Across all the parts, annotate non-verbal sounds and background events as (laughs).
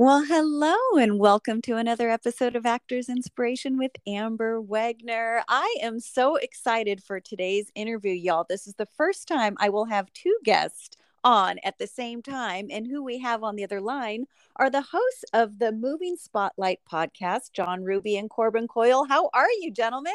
Well, hello and welcome to another episode of Actors Inspiration with Amber Wagner. I am so excited for today's interview, y'all. This is the first time I will have two guests on at the same time. And who we have on the other line are the hosts of the Moving Spotlight podcast, John Ruby and Corbin Coyle. How are you, gentlemen?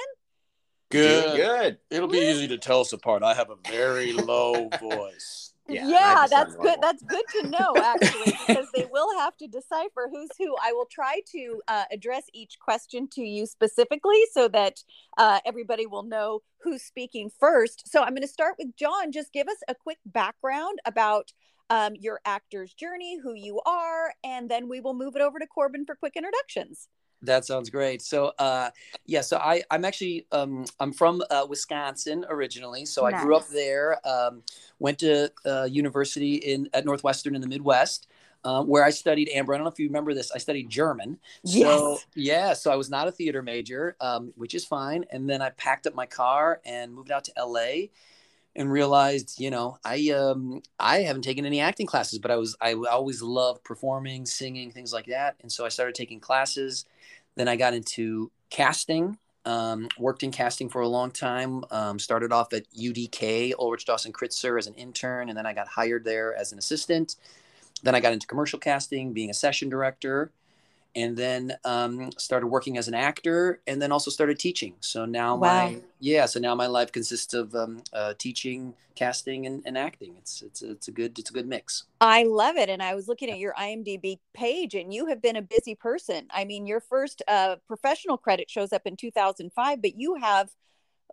Good. Good. It'll be easy to tell us apart. I have a very low voice. Yeah, Yeah, that's good. That's good to know, actually, because they will have to decipher who's who. I will try to uh, address each question to you specifically so that uh, everybody will know who's speaking first. So I'm going to start with John. Just give us a quick background about um, your actor's journey, who you are, and then we will move it over to Corbin for quick introductions. That sounds great. So, uh, yeah, so I, I'm actually, um, I'm from uh, Wisconsin originally. So I grew up there, um, went to uh, university in at Northwestern in the Midwest, uh, where I studied, Amber, I don't know if you remember this, I studied German. So, Yes. yeah, so I was not a theater major, um, which is fine. And then I packed up my car and moved out to LA and realized, you know, I um I haven't taken any acting classes, but I was I always loved performing, singing, things like that. And so I started taking classes. Then I got into casting. Um, worked in casting for a long time. Um, started off at UDK, Ulrich Dawson Kritzer, as an intern, and then I got hired there as an assistant. Then I got into commercial casting, being a session director, and then um, started working as an actor, and then also started teaching. So now Wow. my yeah, so now my life consists of um, uh, teaching, casting, and, and acting. It's it's it's a good it's a good mix. I love it. And I was looking at your IMDb page, and you have been a busy person. I mean, your first uh, professional credit shows up in 2005, but you have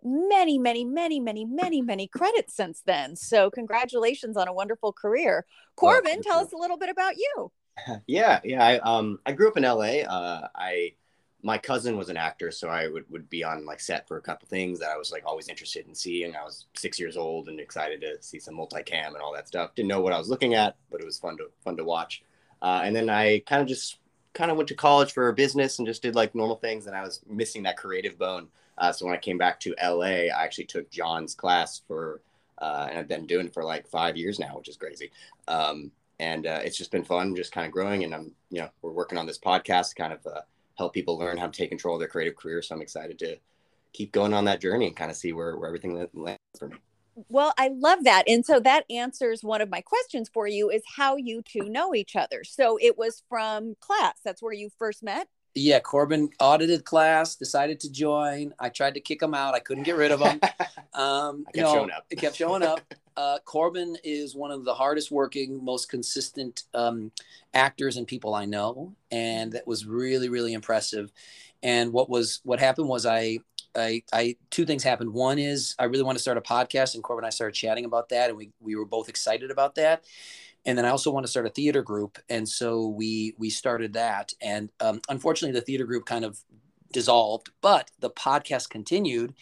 many, many, many, many, many, many credits since then. So, congratulations on a wonderful career. Corbin, thank tell us a little bit about you. (laughs) Yeah, yeah. I um I grew up in LA. Uh, I my cousin was an actor, so I would, would be on like set for a couple things that I was like always interested in seeing. I was six years old and excited to see some multicam and all that stuff. Didn't know what I was looking at, but it was fun to fun to watch. Uh, and then I kind of just kind of went to college for business and just did like normal things. And I was missing that creative bone. Uh, so when I came back to LA, I actually took John's class for, uh, and I've been doing it for like five years now, which is crazy. Um, and uh, it's just been fun, just kind of growing. And I'm, you know, we're working on this podcast to kind of uh, help people learn how to take control of their creative career. So I'm excited to keep going on that journey and kind of see where, where everything lands for me. Well, I love that. And so that answers one of my questions for you is how you two know each other. So, it was from class. That's where you first met. Yeah, Corbin audited class, decided to join. I tried to kick him out. I couldn't get rid of him. (laughs) Um, I kept you know, showing up. It kept showing up. (laughs) Uh, Corbin is one of the hardest working, most consistent um, actors and people I know, and that was really, really impressive. And what was what happened was I, I, I two things happened. One is I really want to start a podcast, and Corbin and I started chatting about that, and we we were both excited about that. And then I also want to start a theater group, and so we we started that. And um, unfortunately, the theater group kind of dissolved, but the podcast continued,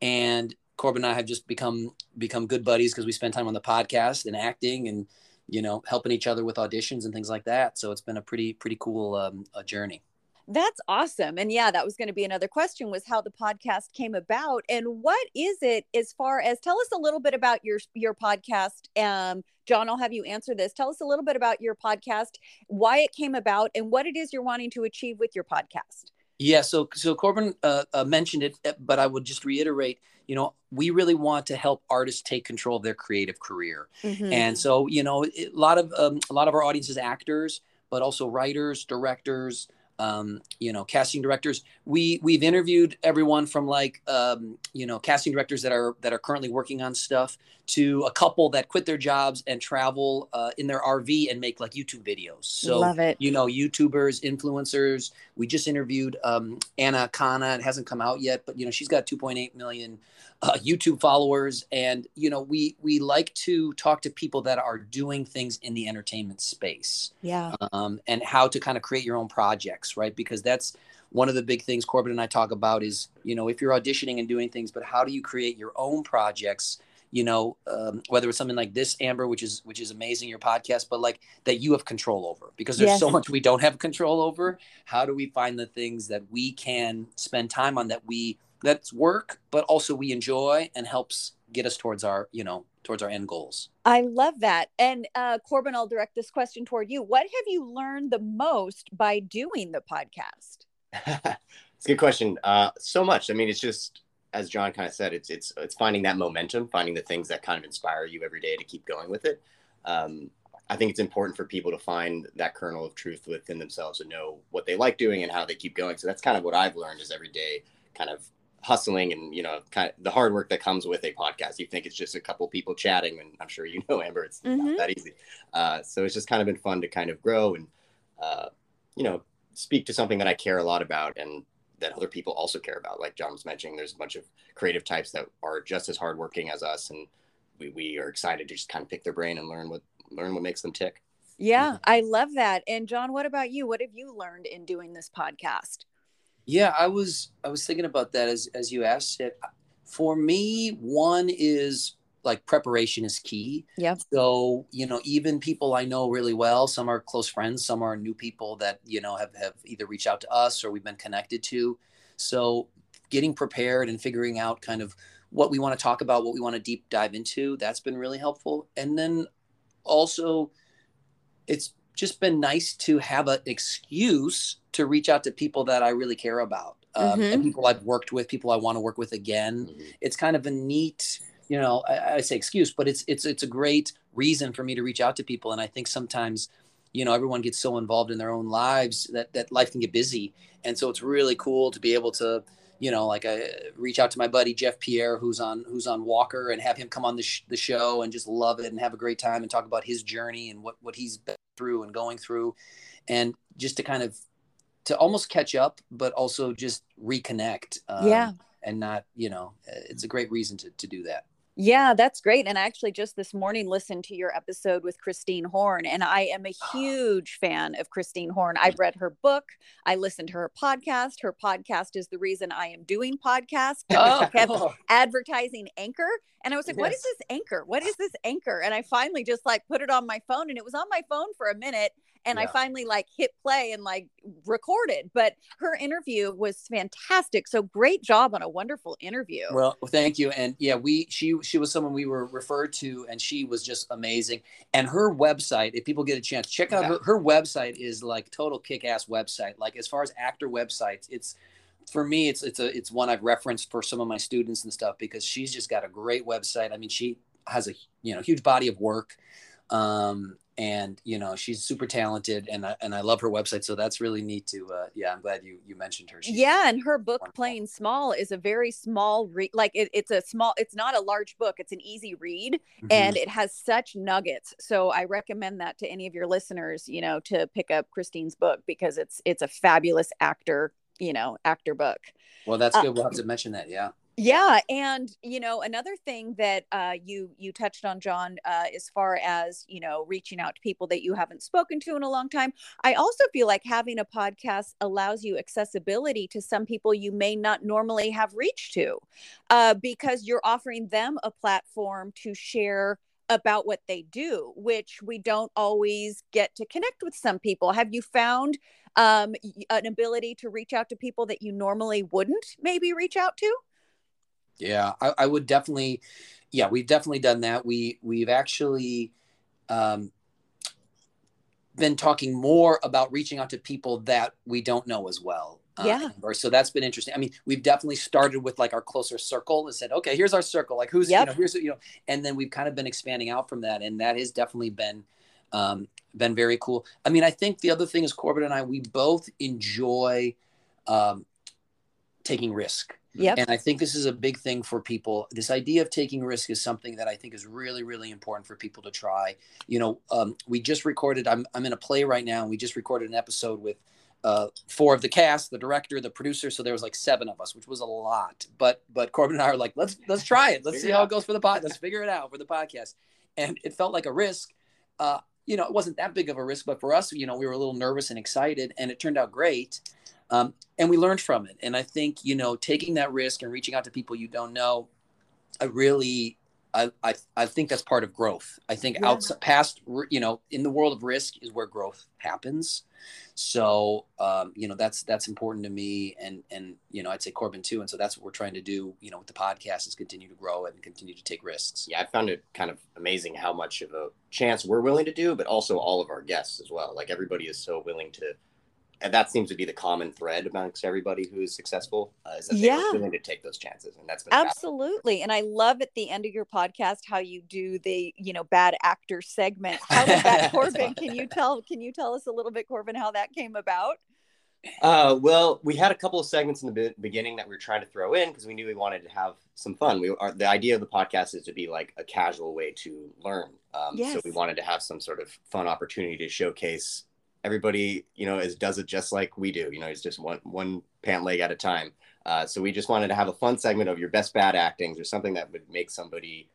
and Corbin and I have just become become good buddies because we spend time on the podcast and acting and you know helping each other with auditions and things like that. So it's been a pretty pretty cool um, a journey. That's awesome. And yeah, that was going to be another question was how the podcast came about and what is it as far as tell us a little bit about your your podcast. Um John, I'll have you answer this. Tell us a little bit about your podcast, why it came about and what it is you're wanting to achieve with your podcast. Yeah, so so Corbin uh, uh, mentioned it, but I would just reiterate. You know, we really want to help artists take control of their creative career, Mhm. and so you know, a lot of um, a lot of our audience is actors, but also writers, directors, um, you know, casting directors. We we've interviewed everyone from like um, you know casting directors that are that are currently working on stuff to a couple that quit their jobs and travel uh, in their RV and make like YouTube videos. So Love it. you know, YouTubers, influencers. We just interviewed um, Anna Akana. It hasn't come out yet, but you know, she's got 2.8 million uh, YouTube followers, and you know, we we like to talk to people that are doing things in the entertainment space Yeah. um, and how to kind of create your own projects, right? Because that's one of the big things Corbin and I talk about is, you know, if you're auditioning and doing things, but how do you create your own projects? You know, um, whether it's something like this, Amber, which is which is amazing, your podcast, but like that you have control over, because there's so much we don't have control over. How do we find the things that we can spend time on that we that's work, but also we enjoy and helps get us towards our, you know, towards our end goals. I love that. And uh, Corbin, I'll direct this question toward you. What have you learned the most by doing the podcast? (laughs) it's a good question. Uh, so much. I mean, it's just as John kind of said, it's it's it's finding that momentum, finding the things that kind of inspire you every day to keep going with it. Um, I think it's important for people to find that kernel of truth within themselves and know what they like doing and how they keep going. So that's kind of what I've learned is every day kind of hustling and you know kind of the hard work that comes with a podcast. You think it's just a couple people chatting, and I'm sure you (laughs) know Amber, it's mm-hmm. not that easy. Uh, so it's just kind of been fun to kind of grow and uh, you know speak to something that I care a lot about and that other people also care about. Like John was mentioning, there's a bunch of creative types that are just as hardworking as us, and we, we are excited to just kind of pick their brain and learn what learn what makes them tick. Yeah, mm-hmm. I love that. And John, what about you? What have you learned in doing this podcast? Yeah, I was I was thinking about that as as you asked it. For me, one is like preparation is key. Yeah. So, you know, even people I know really well, some are close friends, some are new people that, you know, have, have either reached out to us or we've been connected to. So getting prepared and figuring out kind of what we want to talk about, what we want to deep dive into, that's been really helpful. And then also it's just been nice to have an excuse to reach out to people that I really care about. Um, mm-hmm. and people I've worked with, people I want to work with again. Mm-hmm. It's kind of a neat, you know, I, I, say excuse, but it's it's it's a great reason for me to reach out to people. And I think sometimes, you know, everyone gets so involved in their own lives that that life can get busy, and so it's really cool to be able to, you know, like I uh, reach out to my buddy Jeff Pierre, who's on who's on Walker, and have him come on the sh- the show and just love it and have a great time and talk about his journey and what what he's been through and going through, and just to kind of to almost catch up, but also just reconnect. Um, yeah. And not, you know, it's a great reason to, to do that. Yeah, that's great. And I actually just this morning listened to your episode with Christine Horn, and I am a ah. huge fan of Christine Horn. I've read her book, I listened to her podcast. Her podcast is the reason I am doing podcasts. Oh. kept advertising Anchor, and I was like, yes. "What is this Anchor? What is this Anchor?" And I finally just like put it on my phone, and it was on my phone for a minute, and yeah. I finally like hit play and like recorded. But her interview was fantastic. So great job on a wonderful interview. Well, thank you. And yeah, we she she was someone we were referred to, and she was just amazing. And her website, if people get a chance, check out yeah. her her website is like total kick ass website. Like as far as actor websites, it's for me it's it's a it's one I've referenced for some of my students and stuff because she's just got a great website. I mean, she has a you know huge body of work um, and you know she's super talented and I, and I love her website so that's really neat to uh, yeah I'm glad you you mentioned her she's yeah and her book wonderful. playing small is a very small read like it, it's a small it's not a large book it's an easy read mm-hmm. and it has such nuggets so I recommend that to any of your listeners you know to pick up Christine's book because it's it's a fabulous actor you know actor book well that's uh, good uh, we'll have (clears throat) to mention that yeah yeah and you know another thing that uh, you you touched on john uh, as far as you know reaching out to people that you haven't spoken to in a long time i also feel like having a podcast allows you accessibility to some people you may not normally have reached to uh, because you're offering them a platform to share about what they do which we don't always get to connect with some people. Have you found um, an ability to reach out to people that you normally wouldn't maybe reach out to yeah, I, I, would definitely. Yeah, we've definitely done that. We we've actually um, been talking more about reaching out to people that we don't know as well. Uh, yeah. Or so that's been interesting. I mean, we've definitely started with like our closer circle and said, okay, here's our circle. Like who's yep. you know here's you know, and then we've kind of been expanding out from that, and that has definitely been um, been very cool. I mean, I think the other thing is Corbin and I we both enjoy um, taking risk. Yep. And I think this is a big thing for people. This idea of taking risk is something that I think is really, really important for people to try. You know, um, we just recorded, I'm, I'm in a play right now, and we just recorded an episode with uh, four of the cast, the director, the producer. So there was like seven of us, which was a lot. But but Corbin and I are like, let's let's try it. Let's see how it goes for the pod. Let's figure it out for the podcast. And it felt like a risk. Uh, you know, it wasn't that big of a risk, but for us, you know, we were a little nervous and excited, and it turned out great. Um, and we learned from it. And I think, you know, taking that risk and reaching out to people you don't know, I really I, I I think that's part of growth. I think Yeah. outside past you know in the world of risk is where growth happens. So um, you know that's that's important to me, and and you know I'd say Corbin too, and so that's what we're trying to do. You know with the podcast is continue to grow and continue to take risks. Yeah, I found it kind of amazing how much of a chance we're willing to do, but also all of our guests as well. Like everybody is so willing to, and that seems to be the common thread amongst everybody who is successful uh, is that they're willing to take those chances, and that's. Absolutely. And I love at the end of your podcast how you do the, you know, bad actor segment. How did that (laughs) Corbin? Can you tell can you tell us a little bit, Corbin, how that came about? Uh, well, we had a couple of segments in the be- beginning that we were trying to throw in because we knew we wanted to have some fun. We are the idea of the podcast is to be like a casual way to learn. Um, So we wanted to have some sort of fun opportunity to showcase everybody. You know, is does it just like we do. You know, it's just one one pant leg at a time. Uh, so we just wanted to have a fun segment of your best bad actings or something that would make somebody,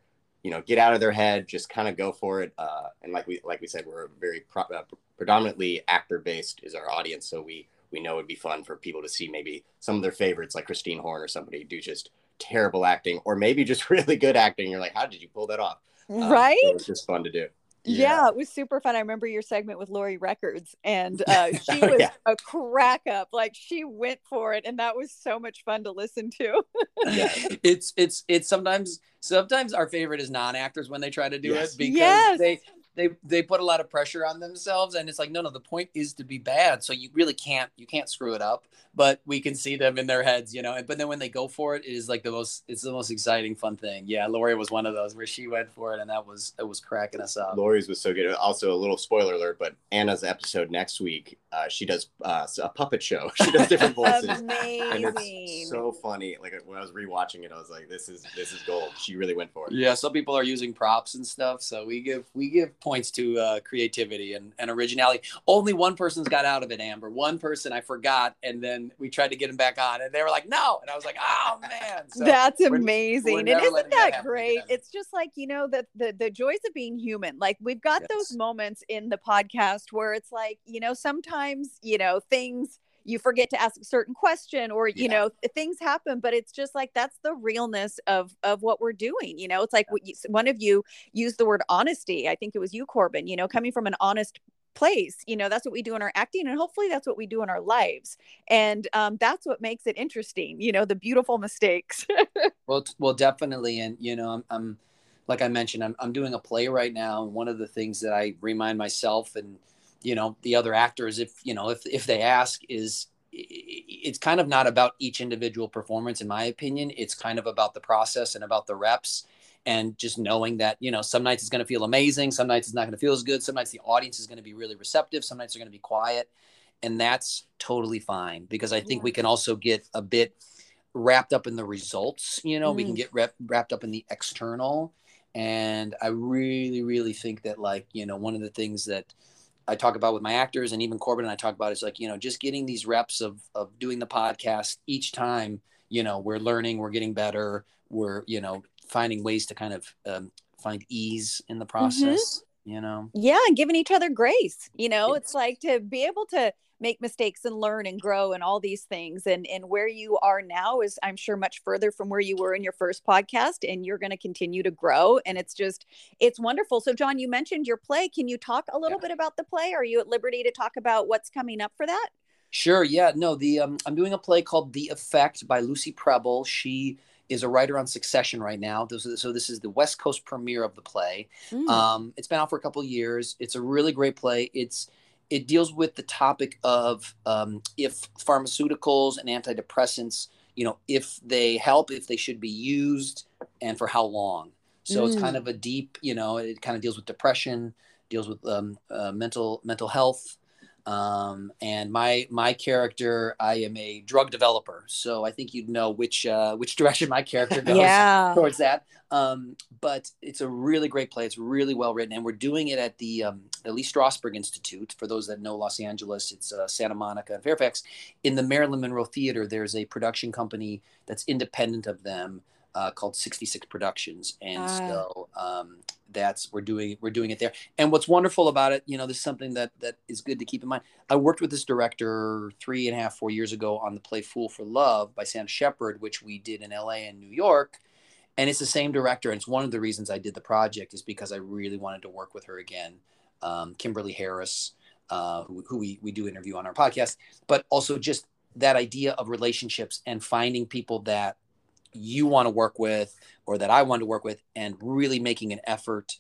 you know, get out of their head, just kind of go for it. Uh, and like we like we said, we're a very pro- uh, predominantly actor based is our audience, so we we know it'd be fun for people to see maybe some of their favorites like Christine Horn or somebody do just terrible acting or maybe just (laughs) really good acting. You're like, how did you pull that off? Um, right? so it's just fun to do. Yeah. it was super fun. I remember your segment with Lori Records, and (laughs) uh, she was Yeah. a crack up. Like she went for it, and that was so much fun to listen to. Yeah. (laughs) it's it's it's sometimes sometimes our favorite is non-actors when they try to do Yes. it because Yes. they they they put a lot of pressure on themselves and it's like no no the point is to be bad so you really can't you can't screw it up but we can see them in their heads you know and but then when they go for it it is like the most it's the most exciting fun thing yeah Lori was one of those where she went for it and that was it was cracking us up Lori's was so good. Also, a little spoiler alert, but Anna's episode next week, uh, she does uh, a puppet show. (laughs) She does different (laughs) voices. and it's so funny. Like when I was rewatching it, I was like, "This is this is gold." She really went for it. Yeah, some people are using props and stuff, so we give we give points to uh, creativity and, and originality. Only one person's got out of it, Amber. One person I forgot, and then we tried to get him back on, and they were like, "No," and I was like, "Oh man!" So That's we're- amazing. we're and isn't that that great? again. It's just like, you know, the, the the joys of being human. Like we've got Yes. those moments in the podcast where it's like, you know, sometimes, you know, things you forget to ask a certain question or you Yeah. know things happen but it's just like that's the realness of of what we're doing you know? It's like what you, one of you used the word honesty i think it was you corbin you know coming from an honest place you know? That's what we do in our acting and hopefully that's what we do in our lives. And um, that's what makes it interesting you know the beautiful mistakes. (laughs) Well, well, definitely, and you know, I'm, I'm like I mentioned, I'm, I'm doing a play right now, and one of the things that I remind myself and you know the other actors, if you know, if if they ask, is it's kind of not about each individual performance, in my opinion. It's kind of about the process and about the reps, and just knowing that you know some nights it's going to feel amazing, some nights it's not going to feel as good, some nights the audience is going to be really receptive, some nights they're going to be quiet, and that's totally fine because I think Yeah. we can also get a bit wrapped up in the results you know we can Mm. get wrap, wrapped up in the external and i really really think that like you know one of the things that i talk about with my actors and even corbin and i talk about is like you know just getting these reps of of doing the podcast each time you know we're learning we're getting better we're you know finding ways to kind of um, find ease in the process you know yeah and giving each other grace you know Yes. it's like to be able to make mistakes and learn and grow and all these things and and where you are now is i'm sure much further from where you were in your first podcast and you're going to continue to grow and it's just it's wonderful so john you mentioned your play can you talk a little Yeah. bit about the play are you at liberty to talk about what's coming up for that Sure. Yeah. No. The um, I'm doing a play called The Effect by Lucy Prebble. She is a writer on Succession right now. So this is the West Coast premiere of the play. Mm. Um, it's been out for a couple of years. It's a really great play. It's it deals with the topic of um, if pharmaceuticals and antidepressants, you know, if they help, if they should be used, and for how long. So it's Mm. kind of a deep, you know, it kind of deals with depression, deals with um, uh, mental mental health, um, and my my character, I am a drug developer, so I think you'd know which uh, which (laughs) direction my character goes yeah towards that. Um, but it's a really great play. It's really well written, and we're doing it at the um, the Lee Strasberg Institute. For those that know Los Angeles, it's uh, Santa Monica and Fairfax. In the Marilyn Monroe Theater, there's a production company that's independent of them uh, called 66 Productions, and Ah. so um, that's we're doing we're doing it there. And what's wonderful about it, you know, this is something that that is good to keep in mind. I worked with this director three and a half, four years ago on the play Fool for Love by Sam Shepard, which we did in LA and New York. and it's the same director and it's one of the reasons i did the project is because i really wanted to work with her again um, kimberly harris uh, who, who we, we do interview on our podcast but also just that idea of relationships and finding people that you want to work with or that i want to work with and really making an effort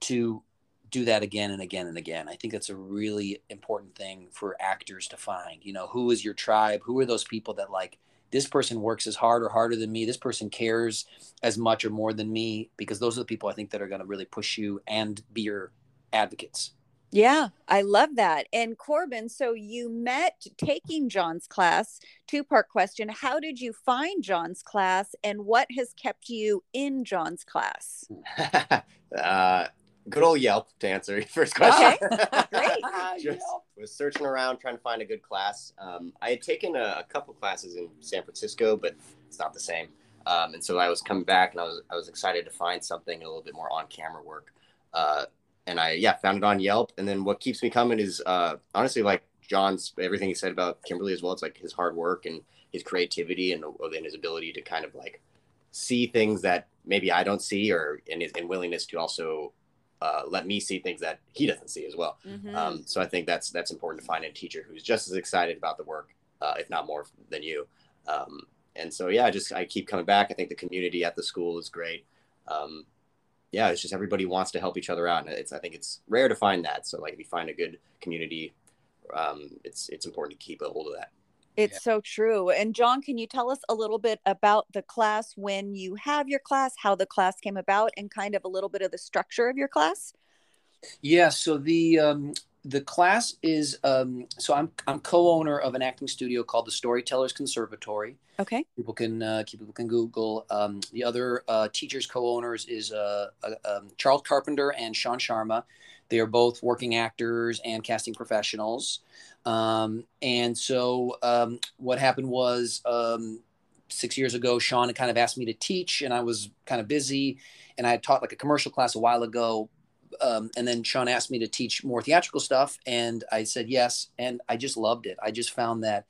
to do that again and again and again. I think that's a really important thing for actors to find. You know who is your tribe? Who are those people that like this person works as hard or harder than me? This person cares as much or more than me? Because those are the people i think that are going to really push you and be your advocates yeah, I love that. And Corbin, so you met taking John's class. Two part question How did you find John's class and what has kept you in John's class? (laughs) uh, good old Yelp to answer your first question. Okay, (laughs) great. (laughs) Just was searching around trying to find a good class. Um, I had taken a, a, couple classes in San Francisco, but it's not the same. Um, and so I was coming back, and I was I was excited to find something a little bit more on camera work. Uh, and I yeah found it on Yelp. And then what keeps me coming is uh, honestly like John's everything he said about Kimberly as well. It's like his hard work and his creativity and, and his ability to kind of like see things that maybe I don't see, or in his in willingness to also uh, let me see things that he doesn't see as well. Mm-hmm. Um, so I think that's that's important to find a teacher who's just as excited about the work, uh, if not more than you. Um, and so yeah, I just I keep coming back. I think the community at the school is great. Um, yeah, it's just everybody wants to help each other out, and it's I think it's rare to find that. So like if you find a good community, um, it's it's important to keep a hold of that. It's yeah. so true. And John, can you tell us a little bit about the class when you have your class, how the class came about, and kind of a little bit of the structure of your class? Yeah. So the um, the class is um, so I'm I'm co-owner of an acting studio called the Storytellers Conservatory. Okay. People can uh, people can Google. Um, the other uh, teachers co-owners is uh, uh, um, Charles Carpenter and Sean Sharma. They are both working actors and casting professionals. Um, and so um, what happened was um, six years ago, Sean kind of asked me to teach, and I was kind of busy. And I had taught like a commercial class a while ago, um, and then Sean asked me to teach more theatrical stuff, and I said yes, and I just loved it. I just found that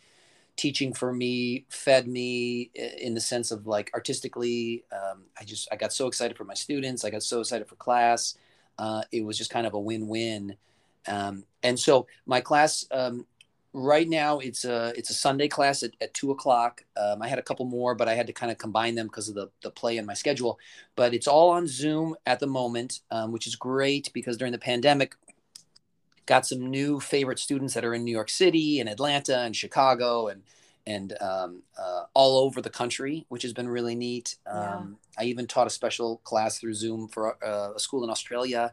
teaching for me fed me in the sense of like artistically. Um, I just I got so excited for my students. I got so excited for class. Uh, it was just kind of a win-win. Um, and so my class um, right now it's a it's a Sunday class at, at two o'clock. Um, I had a couple more, but I had to kind of combine them because of the the play and my schedule. But it's all on Zoom at the moment, um, which is great because during the pandemic, got some new favorite students that are in New York City and Atlanta and Chicago and and um, uh, all over the country, which has been really neat. Yeah. Um, I even taught a special class through Zoom for uh, a school in Australia.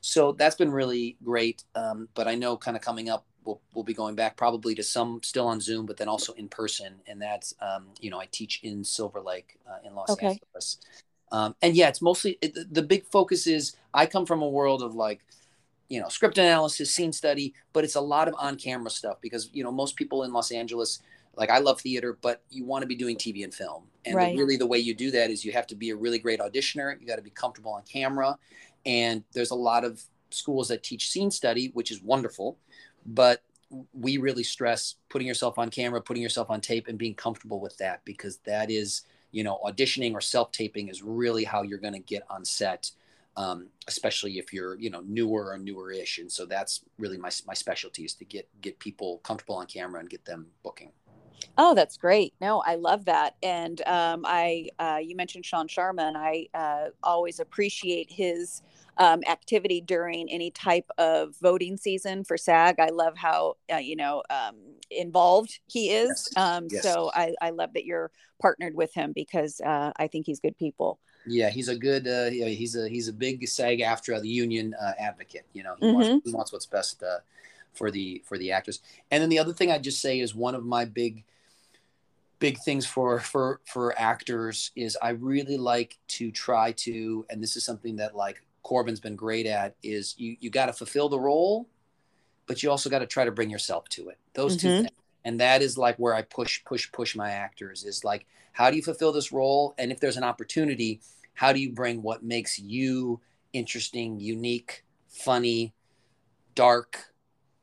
So that's been really great. Um, but I know kind of coming up we'll, we'll be going back probably to some still on Zoom, but then also in person. And that's, um, you know, I teach in Silver Lake uh, in Los okay. Angeles. Um, and yeah, it's mostly it, the big focus is I come from a world of like, you know, script analysis, scene study, but it's a lot of on camera stuff because, you know, most people in Los Angeles, like I love theater, but you want to be doing TV and film. And right. the, really the way you do that is you have to be a really great auditioner. You got to be comfortable on camera. And there's a lot of schools that teach scene study, which is wonderful but we really stress putting yourself on camera, putting yourself on tape, and being comfortable with that because that is, you know, auditioning or self taping is really how you're going to get on set, um, especially if you're, you know, newer or newer-ish. And so that's really my my specialty is to get get people comfortable on camera and get them booking. Oh, that's great. No, I love that. And um, I, uh, you mentioned Sean Sharma, and I uh, always appreciate his um, activity during any type of voting season for SAG. I love how uh, you know um, involved he is. Yes. Um, yes. So I, I love that you're partnered with him because uh, I think he's good people. Yeah, he's a good. Uh, he's a he's a big SAG-AFTRA union uh, advocate. You know, he, mm-hmm. wants, he wants what's best uh, for the for the actors. And then the other thing I'd just say is one of my big big things for for for actors is I really like to try to, and this is something that like Corbin's been great at is you you got to fulfill the role, but you also got to try to bring yourself to it. Those mm-hmm. two things. And that is like where I push, push, push my actors is like, how do you fulfill this role? And if there's an opportunity, how do you bring what makes you interesting, unique, funny, dark?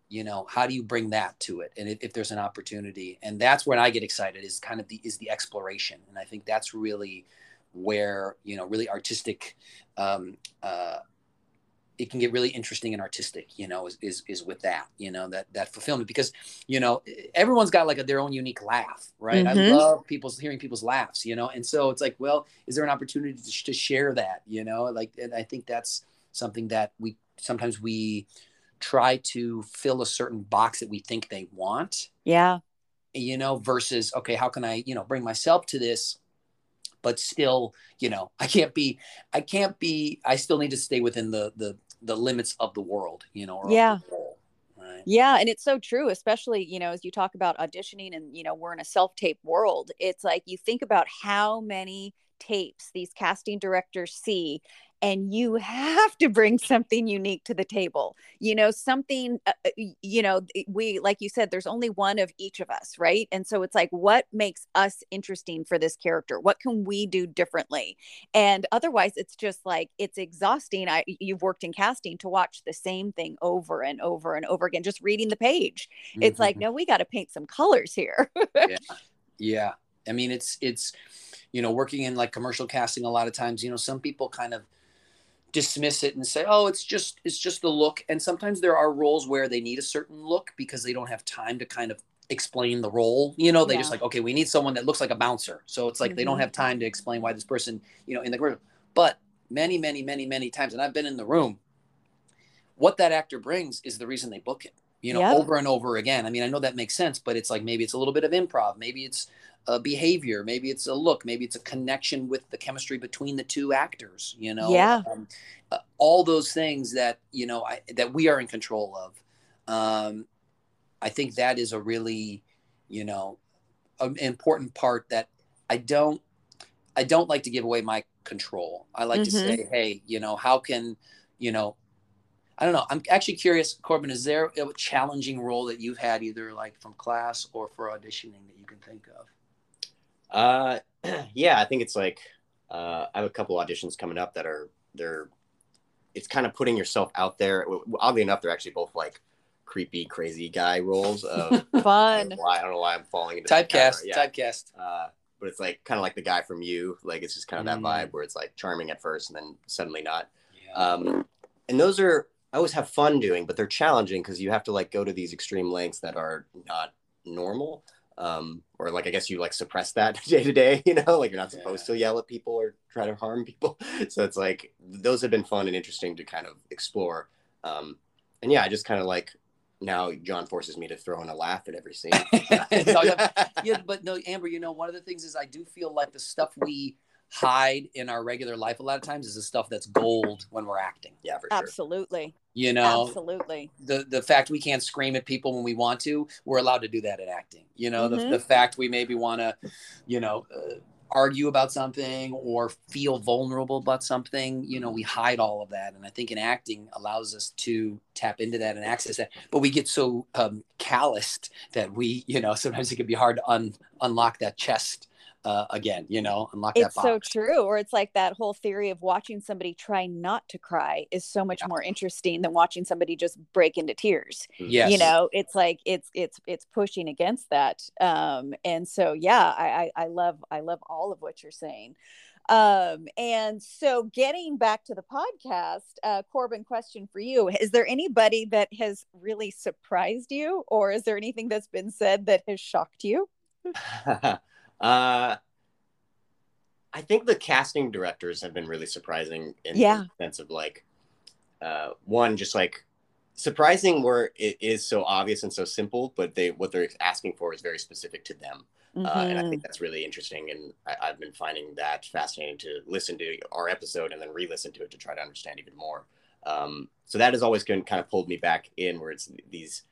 You know, how do you bring that to it? And if, if there's an opportunity, and that's when I get excited is kind of the is the exploration. And I think that's really where you know really artistic um, uh, it can get really interesting and artistic you know is, is is with that you know that that fulfillment. Because you know everyone's got like a, their own unique laugh right? I Mhm. love people's hearing people's laughs you know? And so it's like well is there an opportunity to, sh- to share that you know? Like and i think that's something that we sometimes we try to fill a certain box that we think they want. Yeah. you know versus okay how can i you know bring myself to this but still you know i can't be i can't be i still need to stay within the the the limits of the world you know or Yeah. right Yeah, and it's so true, especially, you know, as you talk about auditioning and, you know, we're in a self-tape world. It's like you think about how many tapes these casting directors see and you have to bring something unique to the table. You know, something uh, uh, you know, we like you said there's only one of each of us, right? And so it's like what makes us interesting for this character? What can we do differently? And otherwise it's just like it's exhausting. I you've worked in casting to watch the same thing over and over and over again just reading the page. It's like Mhm. no, we got to paint some colors here. (laughs) yeah i mean it's it's you know working in like commercial casting a lot of times you know some people kind of dismiss it and say oh it's just it's just the look and sometimes there are roles where they need a certain look because they don't have time to kind of explain the role you know they just like okay we need someone that looks like a bouncer so it's like they don't Mhm. have time to explain why this person you know in the group. but many many many many times and i've been in the room what that actor brings is the reason they book it you know Yep. over and over again i mean i know that makes sense but it's like maybe it's a little bit of improv maybe it's a behavior maybe it's a look maybe it's a connection with the chemistry between the two actors you know Yeah. um, uh, all those things that you know I, that we are in control of um, i think that is a really you know an important part that i don't i don't like to give away my control i like to Mhm. say hey you know how can you know I don't know. I'm actually curious, Corbin. Is there a challenging role that you've had, either like from class or for auditioning, that you can think of? Uh, (clears throat) yeah, I think it's like uh, I have a couple auditions coming up that are they're it's kind of putting yourself out there. Oddly enough, they're actually both like creepy, crazy guy roles. Of, (laughs) I Fun. don't why I don't know why I'm falling into Typecast. Yeah. typecast. Uh, but it's like kind of like the guy from you. Like it's just kind of that Mm. vibe where it's like charming at first and then suddenly not. Yeah. Um, and those are I always have fun doing, but they're challenging because you have to like go to these extreme lengths that are not normal. Um, or like I guess you like suppress that (laughs) day to day, you know, like you're not supposed to yell at people or try to harm people. (laughs) So it's like those have been fun and interesting to kind of explore. Um, and yeah, I just kind of like now John forces me to throw in a laugh at every scene. (laughs) yeah, but no, Amber. You know, one of the things is I do feel like the stuff we hide in our regular life a lot of times is the stuff that's gold when we're acting. yeah, for sure. Absolutely. You know, Absolutely. the the fact we can't scream at people when we want to, we're allowed to do that in acting. You know, Mhm. the, the fact we maybe want to, you know, uh, argue about something or feel vulnerable about something, you know, we hide all of that. And I think in acting allows us to tap into that and access that. But we get so um, calloused that we, you know, sometimes it can be hard to un- unlock that chest uh, again, you know, unlock that. It's that so true. Or it's like that whole theory of watching somebody try not to cry is so much Yeah. more interesting than watching somebody just break into tears. Yes. You know, it's like it's it's it's pushing against that. Um, and so yeah, I, I I love I love all of what you're saying. Um, and so getting back to the podcast, uh, Corbin, question for you: Is there anybody that has really surprised you, or is there anything that's been said that has shocked you? (laughs) (laughs) uh, I think the casting directors have been really surprising in Yeah. the sense of like, uh, one just like surprising where it is so obvious and so simple, but they what they're asking for is very specific to them, uh, and I Mhm. think that's really interesting. And I, I've been finding that fascinating to listen to our episode and then re-listen to it to try to understand even more. Um, so that has always been kind of pulled me back in where it's these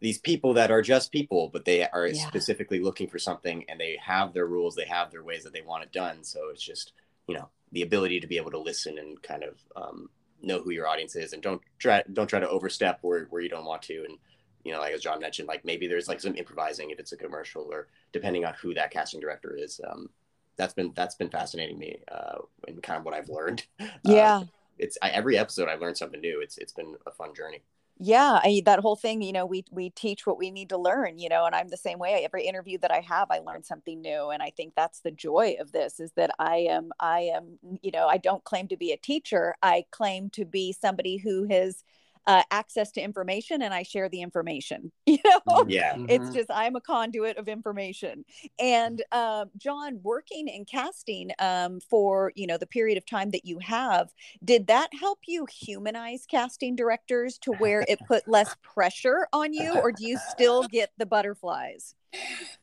these people that are just people, but they are Yeah. specifically looking for something and they have their rules, they have their ways that they want it done. So it's just, you know, the ability to be able to listen and kind of um, know who your audience is and don't try don't try to overstep where, where you don't want to. And, you know, like as John mentioned, like maybe there's like some improvising if it's a commercial or depending on who that casting director is. Um, that's been that's been fascinating me uh, and kind of what I've learned. (laughs) Uh, Yeah. it's I, every episode I've learned something new. It's it's been a fun journey. Yeah I, that whole thing you know we we teach what we need to learn you know and i'm the same way. Every interview that i have i learn something new and i think that's the joy of this is that i am i am you know i don't claim to be a teacher. I claim to be somebody who has uh, access to information and I share the information. (laughs) You know, Mm-hmm. Yeah. it's Mhm. just I'm a conduit of information. And um, John, working in casting um, for you know the period of time that you have, did that help you humanize casting directors to where it put less pressure on you, or do you still (laughs) get the butterflies?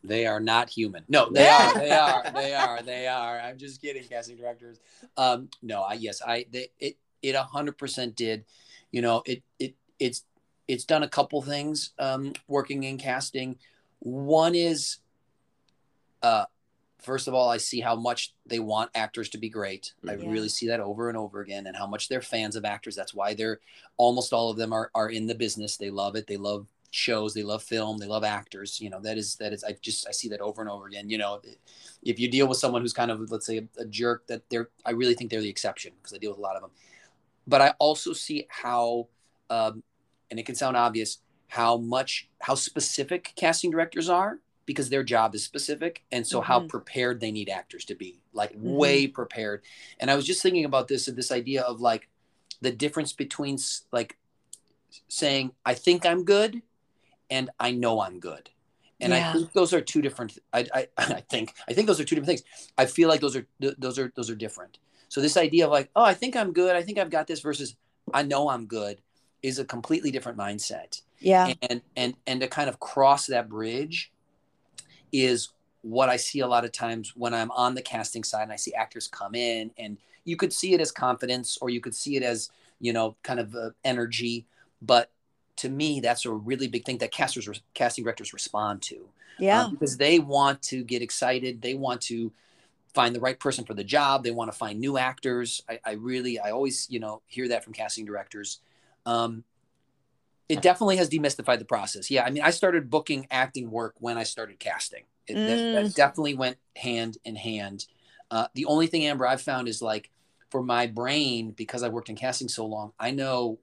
They are not human. No, they are. They are. (laughs) They are. They are. I'm just kidding, casting directors. Um, no, I yes, I they, it it a hundred percent did. You know, it it it's it's done a couple things um, working in casting. One is, uh, first of all, I see how much they want actors to be great. I really see that over and over again, and how much they're fans of actors. That's why they're almost all of them are are in the business. They love it. They love shows. They love film. They love actors. You know that is that is. I just I see that over and over again. You know, if you deal with someone who's kind of let's say a, a jerk, that they're I really think they're the exception because I deal with a lot of them. But I also see how, um, and it can sound obvious, how much how specific casting directors are because their job is specific and so how Mhm. prepared they need actors to be like Mhm. way prepared and i was just thinking about this this idea of like the difference between like saying i think i'm good and i know i'm good and Yeah. i think those are two different I, I (laughs) i think i think those are two different things i feel like those are th- those are those are different so this idea of like oh i think i'm good i think i've got this versus i know i'm good is a completely different mindset. Yeah, and and and to kind of cross that bridge is what I see a lot of times when I'm on the casting side and I see actors come in and you could see it as confidence or you could see it as you know kind of uh, energy. But to me that's a really big thing that casters casting directors respond to. Yeah, um, because they want to get excited they want to find the right person for the job. They want to find new actors. I, I really i always you know hear that from casting directors. Um, it definitely has demystified the process. Yeah i mean i started booking acting work when i started casting. It, that, that Mm. definitely went hand in hand. Uh, the only thing amber i've found is like for my brain because i worked in casting so long i know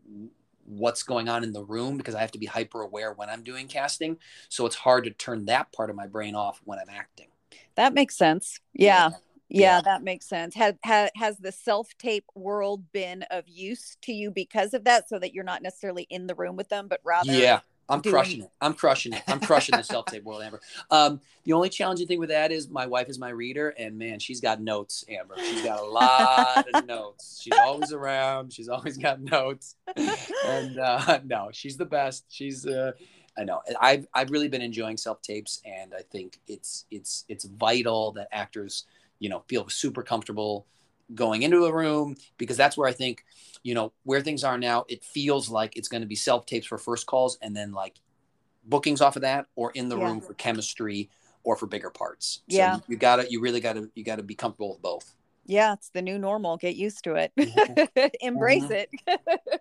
what's going on in the room because i have to be hyper aware when i'm doing casting. So it's hard to turn that part of my brain off when i'm acting that makes sense. Yeah. Yeah, Yeah. that makes sense. Has ha, has the self tape world been of use to you because of that, so that you're not necessarily in the room with them, but rather yeah. I'm doing- crushing it. I'm crushing it. I'm crushing the self-tape world amber. Um, the only challenging thing with that is my wife is my reader and man she's got notes amber. She's got a lot of notes. She's always around. She's always got notes. And uh, (laughs) no she's the best. She's uh, i know i've i've really been enjoying self-tapes and i think it's it's it's vital that actors you know feel super comfortable going into a room because that's where i think you know where things are now it feels like it's going to be self tapes for first calls and then like bookings off of that or in the Yeah. room for chemistry or for bigger parts so Yeah. you, you gotta you really gotta you gotta be comfortable with both yeah, it's the new normal. Get used to it. (laughs) Embrace Mhm. it.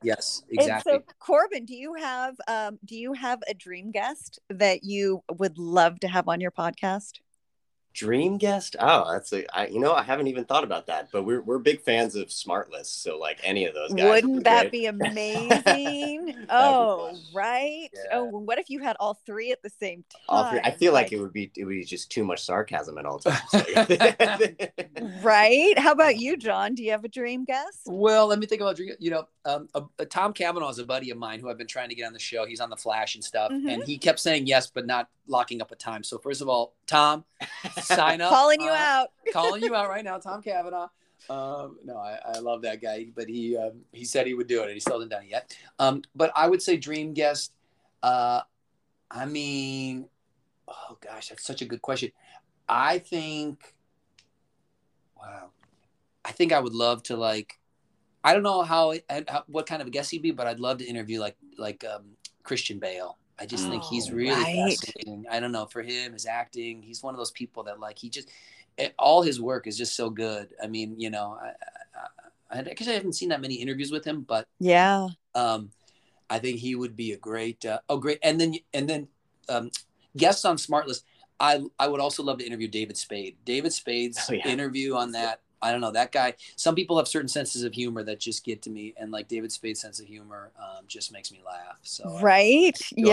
yes (laughs) And exactly so, Corbin, do you have um, do you have a dream guest that you would love to have on your podcast? Dream guest? Oh, that's a. I, you know, I haven't even thought about that. But we're we're big fans of Smartless, so like any of those guys. would Wouldn't that great. be amazing? (laughs) oh, fun. right. Yeah. Oh, what if you had all three at the same time? All three. I feel like it would be it would be just too much sarcasm at all (laughs) times. (laughs) right. How about you, John? Do you have a dream guest? well let me think about you know um, uh, uh, tom Cavanagh is a buddy of mine who i've been trying to get on the show he's on the flash and stuff Mhm. and he kept saying yes but not locking up a time so first of all tom sign up Calling you uh, out. (laughs) calling you out right now, Tom Cavanagh. Um, no, I, I love that guy, but he um, he said he would do it, and he still hasn't done it yet. Um, but I would say dream guest. Uh, I mean, oh gosh, that's such a good question. I think, wow, I think I would love to like. I don't know how, how what kind of a guest he'd be, but I'd love to interview like like um, Christian Bale. I just think he's Oh, really right. fascinating. I don't know for him, his acting. He's one of those people that like he just it, all his work is just so good. I mean, you know, I, I, I, I guess I haven't seen that many interviews with him, but Yeah. um, I think he would be a great, uh, oh great, and then and then um, guests on Smartless. I I would also love to interview David Spade. David Spade's Oh, yeah. interview on that I don't know that guy. Some people have certain senses of humor that just get to me, and like David Spade's sense of humor um, just makes me laugh. So right? enjoy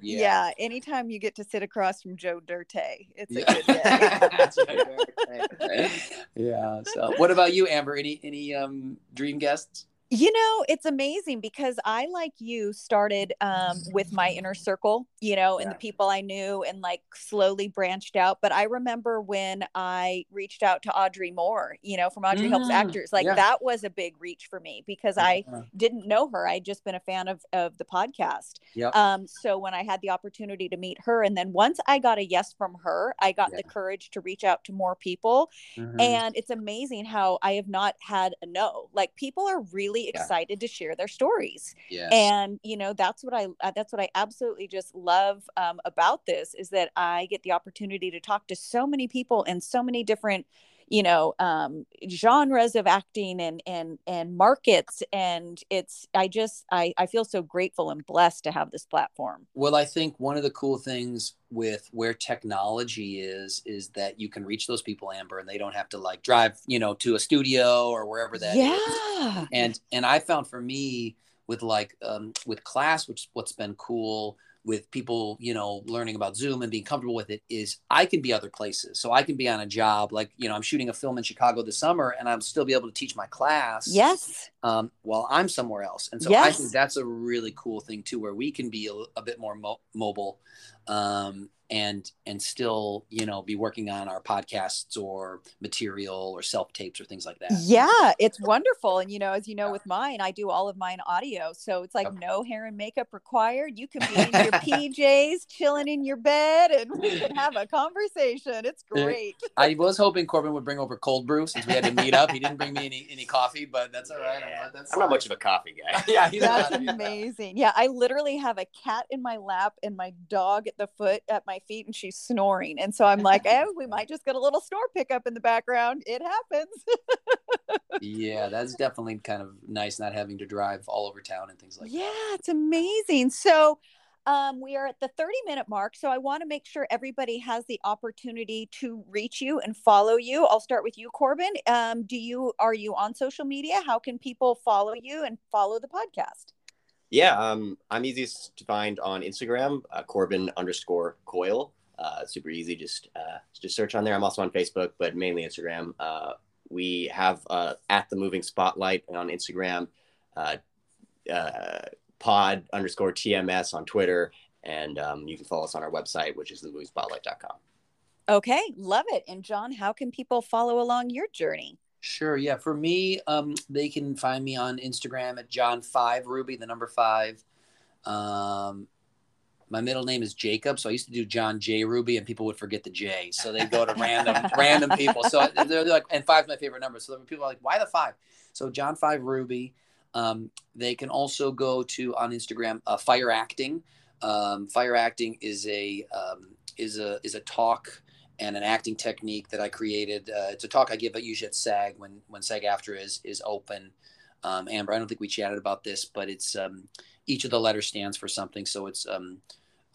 Yeah. yeah. Anytime you get to sit across from Joe Dirt, it's a Yeah. good day. (laughs) (laughs) Yeah. So, what about you, Amber? Any any um dream guests? You know, it's amazing because I, like you, started um, with my inner circle, you know, and Yeah. the people I knew and like slowly branched out. But I remember when I reached out to Audrey Moore, you know, from Audrey Helps Mm, Actors, like yeah. that was a big reach for me because I Yeah. didn't know her. I'd just been a fan of, of the podcast. Yep. Um, so when I had the opportunity to meet her, and then once I got a yes from her, I got the courage to reach out to more people Mhm. and it's amazing how i have not had a no like people are really Yeah. excited to share their stories yes. and you know that's what i uh, that's what i absolutely just love um, about this is that i get the opportunity to talk to so many people in so many different you know um genres of acting and and and markets and it's i just i i feel so grateful and blessed to have this platform Well, I think one of the cool things with where technology is is that you can reach those people, Amber, and they don't have to like drive, you know, to a studio or wherever that is. yeah And and I found for me with like um, with class, which what's been cool with people, you know, learning about Zoom and being comfortable with it is I can be other places. So I can be on a job like you know I'm shooting a film in Chicago this summer, and i'm still be able to teach my class yes um, while I'm somewhere else. And so I think that's a really cool thing too, where we can be a, a bit more mo- mobile um, and and still you know be working on our podcasts or material or self tapes or things like that. Yeah, it's wonderful. And you know, as you know, with mine, I do all of mine audio. So it's like Okay. no hair and makeup required. You can be in your (laughs) PJs, chilling in your bed, and we can have a conversation. It's uh, great. I was hoping Corbin would bring over cold brew since we had to meet up. He didn't bring me any, any coffee, but that's all right. I'm not, that's I'm not much of a coffee guy. (laughs) yeah, he's That's amazing. Yeah, I literally have a cat in my lap and my dog at the foot at my feet, and she's snoring. And so I'm like, oh, we might just get a little snore pickup in the background. It happens. (laughs) Yeah, that's definitely kind of nice not having to drive all over town and things like yeah, that. it's amazing. So um, we are at the 30 minute mark. So I want to make sure everybody has the opportunity to reach you and follow you. I'll start with you, Corbin. Um, do you are you on social media? How can people follow you and follow the podcast? Yeah, um, I'm easiest to find on Instagram, uh, Corbin underscore Coyle. Uh, super easy. Just uh, just search on there. I'm also on Facebook, but mainly Instagram. Uh, we have uh, at the Moving Spotlight on Instagram, uh, Pod underscore TMS on Twitter, and um, you can follow us on our website, which is themovingspotlight.com. Okay, love it. And John, how can people follow along your journey? Sure. Yeah. For me, um, they can find me on Instagram at John Five Ruby, the number five. Um, my middle name is Jacob, so I used to do John J Ruby, and people would forget the J, so they go to random (laughs) random people. So they're, like, and five's my favorite number. So people are like, why the five? So John Five Ruby. Um, they can also go to on Instagram uh, Fire Acting. Um, fire Acting is a um, is a is a talk and an acting technique that I created. Uh, it's a talk I give at usually at SAG when when SAG-AFTRA is is open. Um, Amber, I don't think we chatted about this, but it's um, each of the letters stands for something. So it's um,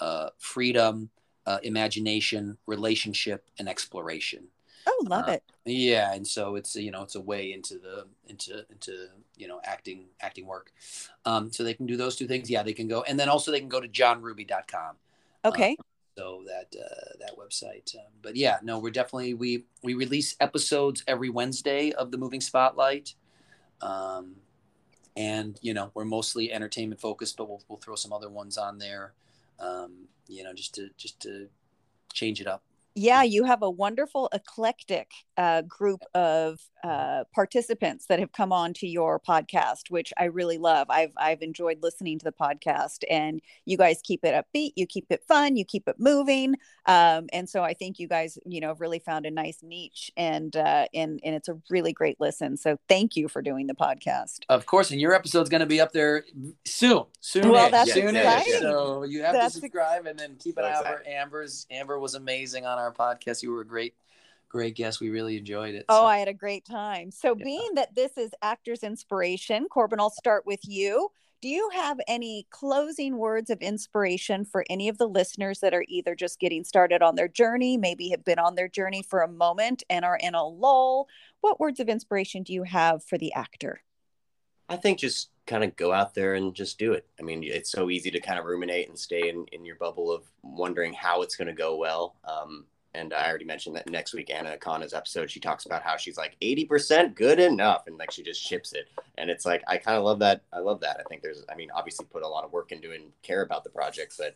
uh, freedom, uh, imagination, relationship, and exploration. Oh, love Uh, it. Yeah, and so it's you know it's a way into the into into you know acting acting work. Um, so they can do those two things. Yeah, they can go, and then also they can go to johnruby.com Okay. So that uh, that website. Um, but yeah, no, we're definitely we we release episodes every Wednesday of the Moving Spotlight, um, and you know we're mostly entertainment focused, but we'll we'll throw some other ones on there, um, you know, just to just to change it up. yeah you have a wonderful eclectic uh, group of uh, participants that have come on to your podcast which i really love i've i've enjoyed listening to the podcast and you guys keep it upbeat you keep it fun you keep it moving um, and so i think you guys you know really found a nice niche and uh, and and it's a really great listen so thank you for doing the podcast Of course, and your episode's going to be up there soon. Soon. Well, that's soon exciting. So you have That's to subscribe and then keep an eye out for. Amber's. Amber was amazing on our podcast. You were a great, great guest. We really enjoyed it. Oh, So- I had a great time. So, Yeah. being that this is Actors Inspiration, Corbin, I'll start with you. do you have any closing words of inspiration for any of the listeners that are either just getting started on their journey, maybe have been on their journey for a moment and are in a lull? What words of inspiration do you have for the actor? I think just kind of go out there and just do it. I mean, it's so easy to kind of ruminate and stay in, in your bubble of wondering how it's going to go well. Um, and I already mentioned that next week Anna Akana's episode, she talks about how she's like 80% good enough and like she just ships it. And it's like I kind of love that. I love that. I think there's I mean, obviously put a lot of work into and care about the project, but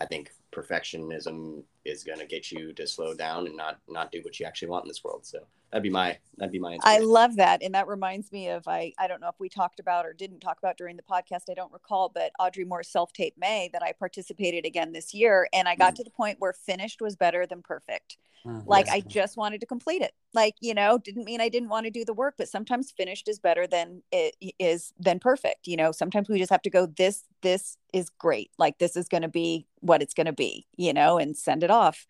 I think perfectionism is gonna get you to slow down and not not do what you actually want in this world. So that'd be my that'd be my I love that. And that reminds me of I I don't know if we talked about or didn't talk about during the podcast, I don't recall, but Audrey Moore's self-tape May that I participated again this year. And I got mm. to the point where finished was better than perfect. Mm, like yes. I just wanted to complete it. Like, you know, didn't mean I didn't want to do the work, but sometimes finished is better than it is than perfect. You know, sometimes we just have to go, this, this is great. Like this is gonna be what it's gonna be, you know, and send it off.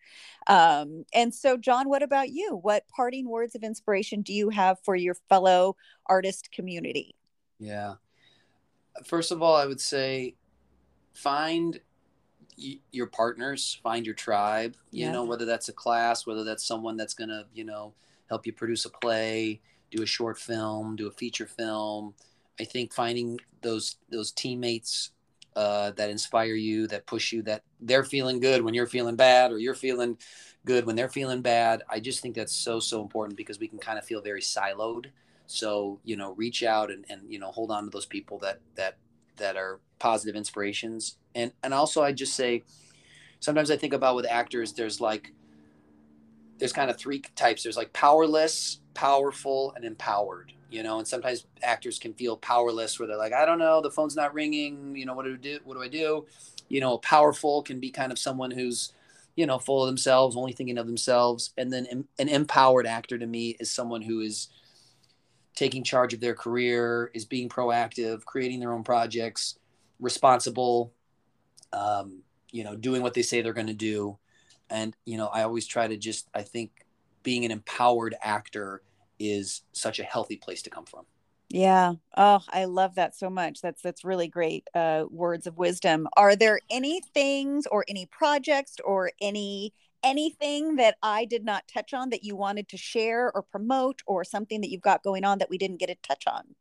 Um, and so John, what about you? What parting words of inspiration do you have for your fellow artist community? Yeah. First of all, I would say find your partners, find your tribe, you yeah. know, whether that's a class, whether that's someone that's going to, you know, help you produce a play, do a short film, do a feature film. I think finding those those teammates uh, that inspire you, that push you, that they're feeling good when you're feeling bad, or you're feeling good when they're feeling bad. I just think that's so so important because we can kind of feel very siloed. So you know, reach out and and you know, hold on to those people that that that are positive inspirations and and also i just say sometimes i think about with actors there's like there's kind of three types there's like powerless powerful and empowered you know and sometimes actors can feel powerless where they're like i don't know the phone's not ringing you know what do I do what do i do you know powerful can be kind of someone who's you know full of themselves only thinking of themselves and then an empowered actor to me is someone who is taking charge of their career is being proactive creating their own projects responsible, um, you know, doing what they say they're going to do. And, you know, I always try to just, I think being an empowered actor is such a healthy place to come from. Yeah. Oh, I love that so much. That's that's really great uh, words of wisdom. Are there any things or any projects or any anything that I did not touch on that you wanted to share or promote or something that you've got going on that we didn't get a touch on?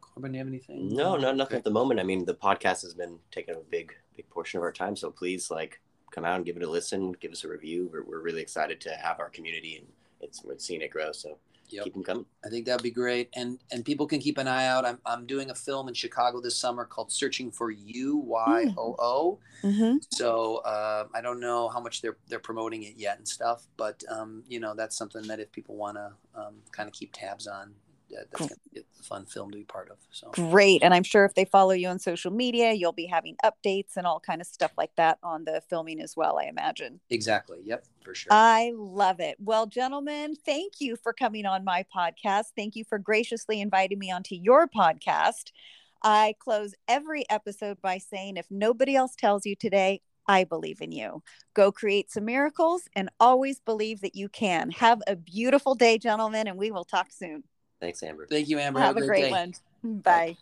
Corbin, you have anything? No, no, nothing okay. at the moment. I mean, the podcast has been taking a big, big portion of our time. So please, like, come out and give it a listen, give us a review. We're, we're really excited to have our community and it's we're seeing it grow. So yep. keep them coming. I think that'd be great. And and people can keep an eye out. I'm I'm doing a film in Chicago this summer called Searching for You. Y O O. Mm-hmm. So uh, I don't know how much they're they're promoting it yet and stuff, but um, you know that's something that if people want to um, kind of keep tabs on, that's gonna be a fun film to be part of. So great, and I'm sure if they follow you on social media, you'll be having updates and all kind of stuff like that on the filming as well. I imagine. Exactly. Yep. For sure. I love it. Well, gentlemen, thank you for coming on my podcast. Thank you for graciously inviting me onto your podcast. I close every episode by saying, if nobody else tells you today, I believe in you. Go create some miracles and always believe that you can. Have a beautiful day, gentlemen, and we will talk soon. Thanks, Amber. Thank you, Amber. Have, Have a great, great one. Bye. Bye.